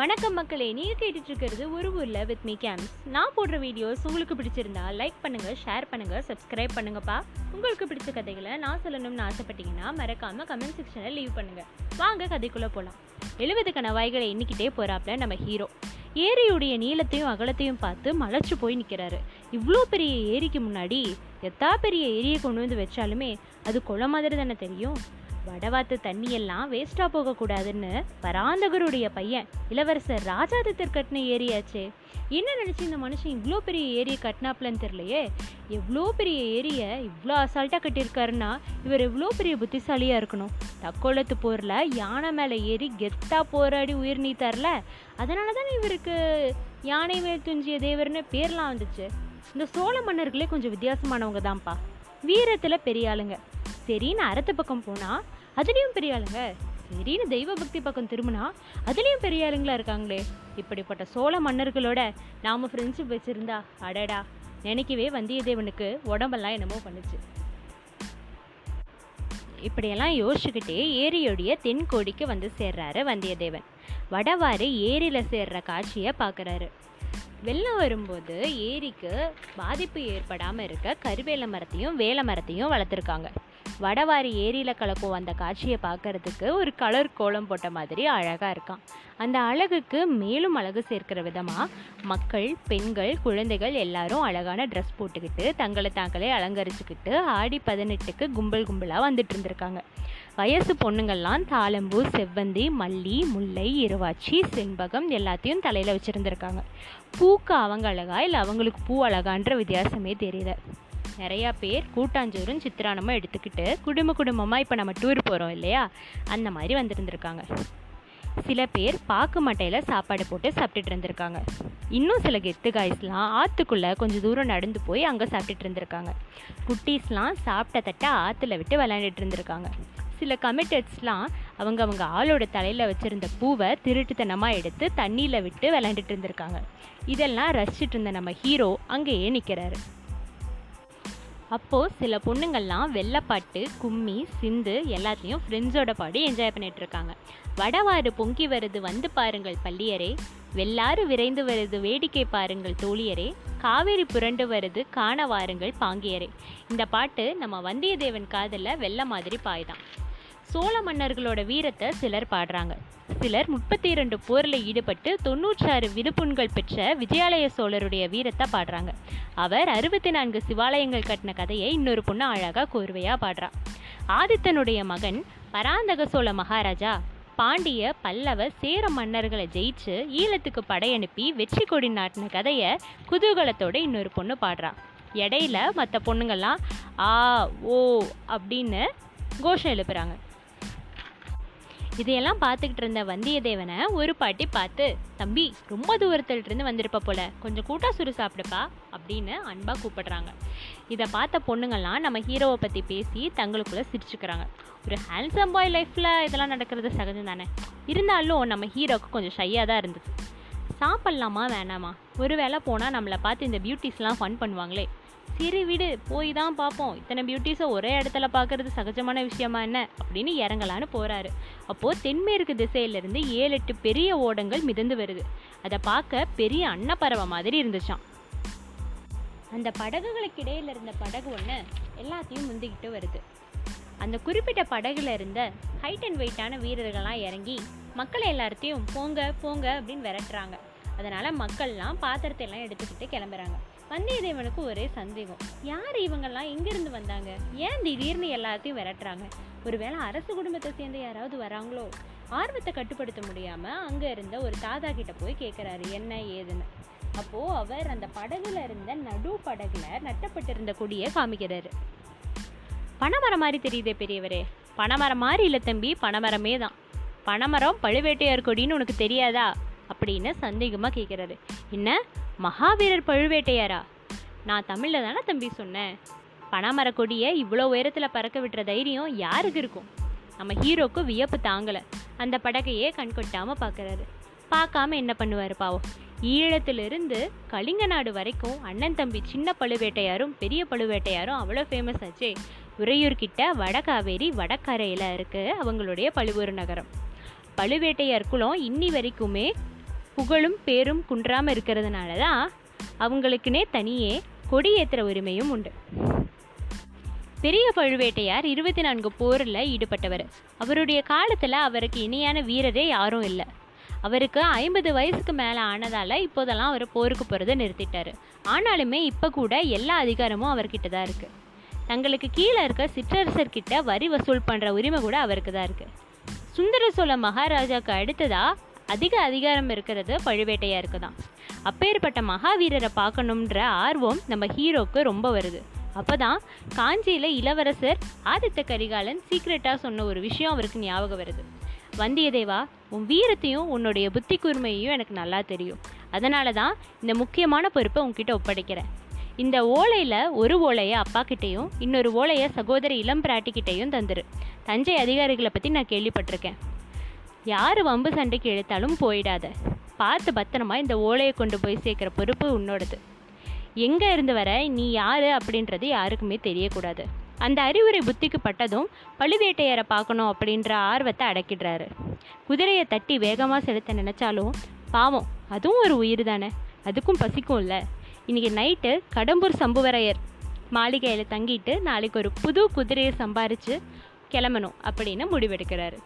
வணக்கம் மக்களே நீங்கள் கேட்டுட்டு இருக்கிறது ஒரு ஊரில் வித் மீ கேம்ஸ் நான் போடுற வீடியோஸ் உங்களுக்கு பிடிச்சிருந்தா லைக் பண்ணுங்கள் ஷேர் பண்ணுங்கள் சப்ஸ்கிரைப் பண்ணுங்கப்பா. உங்களுக்கு பிடிச்ச கதைகளை நான் சொல்லணும்னு ஆசைப்பட்டீங்கன்னா மறக்காமல் கமெண்ட் செக்ஷனில் லீவ் பண்ணுங்கள் வாங்க கதைக்குள்ளே போகலாம் எழுபது கணவாய்களை எண்ணிக்கிட்டே போகிறாப்புல நம்ம ஹீரோ ஏரியுடைய நீளத்தையும் அகலத்தையும் பார்த்து மலைச்சு போய் நிற்கிறாரு இவ்வளோ பெரிய ஏரிக்கு முன்னாடி எத்தா பெரிய ஏரியை கொண்டு வந்து வச்சாலுமே அது குளம் மாதிரி தானே தெரியும்? வடவாத்து தண்ணியெல்லாம் வேஸ்டாக போகக்கூடாதுன்னு பராந்தகருடைய பையன் இளவரசர் ராஜாதித்தர் கட்டின ஏரியாச்சே. என்ன நினச்சி இந்த மனுஷன் இவ்வளோ பெரிய ஏரியை கட்டினாப்லன்னு தெரியலையே? எவ்வளோ பெரிய ஏரியை இவ்வளோ அசால்ட்டாக கட்டியிருக்காருன்னா இவர் எவ்வளோ பெரிய புத்திசாலியாக இருக்கணும். தக்கோலத்து போரில் யானை மேலே ஏறி கெத்தாக போராடி உயிர் நீத்தார்ல? அதனால தானே இவருக்கு யானை மேல் துஞ்சிய தேவர்னு பேர்லாம் வந்துச்சு. இந்த சோழ மன்னர்களே கொஞ்சம் வித்தியாசமானவங்க தான்ப்பா வீரத்தில் பெரிய ஆளுங்க. சரின்னு அறத்து பக்கம் போனால் அதுலேயும் பெரிய ஆளுங்க. சரின்னு தெய்வ பக்தி பக்கம் திரும்பினா அதுலேயும் பெரிய ஆளுங்களா இருக்காங்களே. இப்படிப்பட்ட சோழ மன்னர்களோட நாம் ஃப்ரெண்ட்ஷிப் வச்சுருந்தா அடடா நினைக்கவே வந்தியத்தேவனுக்கு உடம்பெல்லாம் என்னமோ பண்ணுச்சு. இப்படியெல்லாம் யோசிச்சுக்கிட்டே ஏரியோடைய தென்கோடிக்கு வந்து சேர்றாரு வந்தியத்தேவன். வடவாறு ஏரியில் சேர்ற காட்சியை பார்க்குறாரு வெள்ளம் வரும்போது ஏரிக்கு பாதிப்பு ஏற்படாமல் இருக்க கருவேல மரத்தையும் வேல மரத்தையும் வளர்த்துருக்காங்க. வடவாரி ஏரியில் கலக்கும் அந்த காட்சியை பார்க்கறதுக்கு ஒரு கலர் கோலம் போட்ட மாதிரி அழகாக இருக்கான். அந்த அழகுக்கு மேலும் அழகு சேர்க்கிற விதமாக மக்கள் பெண்கள் குழந்தைகள் எல்லாரும் அழகான ட்ரெஸ் போட்டுக்கிட்டு தங்களை தாங்களே அலங்கரிச்சுக்கிட்டு ஆடி பதினெட்டுக்கு கும்பல் கும்பலாக வந்துட்டு இருந்திருக்காங்க. வயசு பொண்ணுங்கள்லாம் தாளம்பூ செவ்வந்தி மல்லி முல்லை இருவாச்சி செண்பகம் எல்லாத்தையும் தலையில் வச்சுருந்துருக்காங்க. பூக்கு அவங்க அழகா இல்லை அவங்களுக்கு பூ அழகான்ற வித்தியாசமே தெரியல. நிறையா பேர் கூட்டாஞ்சோறும் சித்திரானமும் எடுத்துக்கிட்டு குடும்ப குடும்பமாக இப்போ நம்ம டூர் போகிறோம் இல்லையா? அந்த மாதிரி வந்துருந்துருக்காங்க. சில பேர் பாக்கு மட்டையில் சாப்பாடு போட்டு சாப்பிட்டுட்டு இருந்திருக்காங்க. இன்னும் சில கெத்து காய்ஸ்லாம் ஆற்றுக்குள்ளே கொஞ்சம் தூரம் நடந்து போய் அங்கே சாப்பிட்டுட்டு இருந்திருக்காங்க. குட்டீஸ்லாம் சாப்பிட்ட தட்டை ஆற்றுல விட்டு விளையாண்டுட்டு இருந்திருக்காங்க. சில கமிட்டட்ஸ்லாம் அவங்க அவங்க ஆளோட தலையில் வச்சுருந்த பூவை திருட்டுத்தனமாக எடுத்து தண்ணியில் விட்டு விளையாண்டுட்டு இருந்திருக்காங்க. இதெல்லாம் ரசிச்சிட்டு இருந்த நம்ம ஹீரோ அங்கேயே நிற்கிறாரு அப்போது சில பொண்ணுங்கள்லாம் வெள்ளைப்பாட்டு கும்மி சிந்து எல்லாத்தையும் ஃப்ரெண்ட்ஸோட பாடி என்ஜாய் பண்ணிட்டு இருக்காங்க வடவாறு பொங்கி வருது வந்து பாருங்கள் பள்ளியரே. வெள்ளாறு விரைந்து வருது வேடிக்கை பாருங்கள் தோழியரே. காவேரி புரண்டு வருது காண வாருங்கள் பாங்கியரே. இந்த பாட்டு நம்ம வந்தியத்தேவன் காதில் வெள்ள மாதிரி பாய்தான். சோழ மன்னர்களோட வீரத்தை சிலர் பாடுறாங்க. சிலர் முப்பத்தி இரண்டு போரில் ஈடுபட்டு தொண்ணூற்றாறு விருப்புண்கள் பெற்ற விஜயாலய சோழருடைய வீரத்தை பாடுறாங்க. அவர் அறுபத்தி நான்கு சிவாலயங்கள் கட்டின கதையை இன்னொரு பொண்ணு அழகாக கோர்வையாக பாடுறா. ஆதித்தனுடைய மகன் பராந்தக சோழ மகாராஜா பாண்டிய பல்லவ சேர மன்னர்களை ஜெயிச்சு ஈழத்துக்கு படையனுப்பி வெற்றி கொடி நாட்டின கதையை குதூகலத்தோட இன்னொரு பொண்ணு பாடுறா. இடையில மற்ற பொண்ணுங்கள்லாம் ஆ ஓ அப்படின்னு கோஷம் எழுப்புறாங்க. இதையெல்லாம் பார்த்துக்கிட்டு இருந்த வந்தியத்தேவனை ஒரு பாட்டி பார்த்து தம்பி ரொம்ப தூரத்துல இருந்து வந்திருப்ப போல. கொஞ்சம் கூட்டா சுரு சாப்பிடுப்பா அப்படின்னு அன்பா கூப்பிடுறாங்க. இதை பார்த்த பொண்ணுங்கள்லாம் நம்ம ஹீரோவை பற்றி பேசி தங்களுக்குள்ள சிரிச்சுக்கிறாங்க. ஒரு ஹேண்ட்ஸம் பாய் லைஃப்பில் இதெல்லாம் நடக்கிறது சகஜம் தானே? இருந்தாலும் நம்ம ஹீரோவுக்கு கொஞ்சம் ஷையாக தான் இருந்தது. சாப்பிட்லாமா வேணாமா? ஒரு வேளை போனால் நம்மளை பார்த்து இந்த பியூட்டிஸ்லாம் ஃபன் பண்ணுவாங்களே. சரி விடு போய் தான் பார்ப்போம். இத்தனை பியூட்டிஸை ஒரே இடத்துல பார்க்கறது சகஜமான விஷயமா என்ன? அப்படின்னு இறங்கலான்னு போகிறாரு அப்போது தென்மேற்கு திசையிலிருந்து ஏழு எட்டு பெரிய ஓடங்கள் மிதந்து வருது. அதை பார்க்க பெரிய அன்னப்பறவை மாதிரி இருந்துச்சான் அந்த படகுகளுக்கு இடையில் இருந்த படகு ஒன்று எல்லாத்தையும் முந்திக்கிட்டு வருது. அந்த குறிப்பிட்ட படகுல இருந்த ஹைட் அண்ட் வெயிட்டான வீரர்கள்லாம் இறங்கி மக்களை எல்லாத்தையும் போங்க போங்க அப்படின்னு விரட்டுறாங்க. அதனால் மக்கள்லாம் பாத்திரத்தை எல்லாம் எடுத்துக்கிட்டு கிளம்புறாங்க. வந்தியத்தேவனுக்கு ஒரே சந்தேகம். யார் இவங்கெல்லாம் எங்கேருந்து வந்தாங்க? ஏன் திடீர்னு எல்லாத்தையும் விரட்டுறாங்க? ஒருவேளை அரசு குடும்பத்தை சேர்ந்து யாராவது வராங்களோ? ஆர்வத்தை கட்டுப்படுத்த முடியாமல் அங்கே இருந்த ஒரு தாத்தா கிட்ட போய் கேட்குறாரு என்ன ஏதுன்னு? அப்போது அவர் அந்த படகுல இருந்த நடு படகுல நட்டப்பட்டிருந்த கொடியை காமிக்கிறாரு. பனைமரம் மாதிரி தெரியுதே பெரியவரே. பனைமரம் மாதிரி இல்லை தம்பி பனைமரமே தான். பனைமரம் பழுவேட்டையார் கொடின்னு உனக்கு தெரியாதா? அப்படின்னு சந்தேகமாக கேட்குறாரு என்ன? மகாவீரர் பழுவேட்டையாரா? நான் தமிழில் தானே தம்பி சொன்னேன். பனைமர கொடியை இவ்வளோ உயரத்தில் பறக்க விட்டுற தைரியம் யாருக்கு இருக்கும்? நம்ம ஹீரோக்கு வியப்பு தாங்கலை. அந்த படகையே கண் கொட்டாமல் பார்க்குறாரு பார்க்காம என்ன பண்ணுவார் பாவம்? ஈழத்திலிருந்து கலிங்க நாடு வரைக்கும் அண்ணன் தம்பி சின்ன பழுவேட்டையாரும் பெரிய பழுவேட்டையாரும் அவ்வளோ ஃபேமஸ் ஆச்சே. உறையூர்கிட்ட வடகாவேரி வடக்கரையில் இருக்குது அவங்களுடைய பழுவூர் நகரம். பழுவேட்டையார் குலம் இன்னி வரைக்குமே புகழும் பேரும் குன்றாமல் இருக்கிறதுனால தான் அவங்களுக்குனே தனியே கொடி ஏற்றுற உரிமையும் உண்டு. பெரிய பழுவேட்டையார் இருபத்தி நான்கு போரில் ஈடுபட்டவர். அவருடைய காலத்தில் அவருக்கு இணையான வீரரே யாரும் இல்லை. அவருக்கு ஐம்பது வயசுக்கு மேலே ஆனதால் இப்போதெல்லாம் அவர் போருக்கு போகிறத நிறுத்திட்டார். ஆனாலுமே இப்போ கூட எல்லா அதிகாரமும் அவர்கிட்ட தான் இருக்குது தங்களுக்கு கீழே இருக்க சிற்றரசர்கிட்ட வரி வசூல் பண்ணுற உரிமை கூட அவருக்கு தான் இருக்குது சுந்தர சோழ மகாராஜாவுக்கு அடுத்ததாக அதிக அதிகாரம் இருக்கிறது பழுவேட்டையாருக்கு தான். அப்பேற்பட்ட மகாவீரரை பார்க்கணுன்ற ஆர்வம் நம்ம ஹீரோக்கு ரொம்ப வருது. அப்போதான் காஞ்சியில் இளவரசர் ஆதித்த கரிகாலன் சீக்ரெட்டாக சொன்ன ஒரு விஷயம் அவருக்கு ஞாபகம் வருது. வந்தியத்தேவா உன் வீரத்தையும் உன்னுடைய புத்தி கூர்மையையும் எனக்கு நல்லா தெரியும். அதனால தான் இந்த முக்கியமான பொறுப்பை உன்கிட்ட ஒப்படைக்கிறேன். இந்த ஓலையில் ஒரு ஓலையை அப்பா கிட்டேயும் இன்னொரு ஓலையை சகோதரி இளம் பிராட்டிக்கிட்டேயும் தந்துரு. தஞ்சை அதிகாரிகளை பற்றி நான் கேள்விப்பட்டிருக்கேன். யார் வம்பு சண்டைக்கு இழுத்தாலும் போயிடாத. பார்த்து பத்திரமா இந்த ஓலையை கொண்டு போய் சேர்க்குற பொறுப்பு உன்னோடது. எங்கே இருந்து வர நீ யார் அப்படின்றது யாருக்குமே தெரியக்கூடாது. அந்த அறிவுரை புத்திக்கு பட்டதும் பழுவேட்டையரை பார்க்கணும் அப்படின்ற ஆர்வத்தை அடக்கிடுறாரு. குதிரையை தட்டி வேகமாக செலுத்த நினச்சாலும் பாவம் அதுவும் ஒரு உயிர் தானே. அதுக்கும் பசிக்கும் இல்லை. இன்றைக்கி நைட்டு கடம்பூர் சம்புவரையர் மாளிகையில் தங்கிட்டு நாளைக்கு ஒரு புது குதிரையை சம்பாரித்து கிளம்பணும் அப்படின்னு முடிவெடுக்கிறாரு.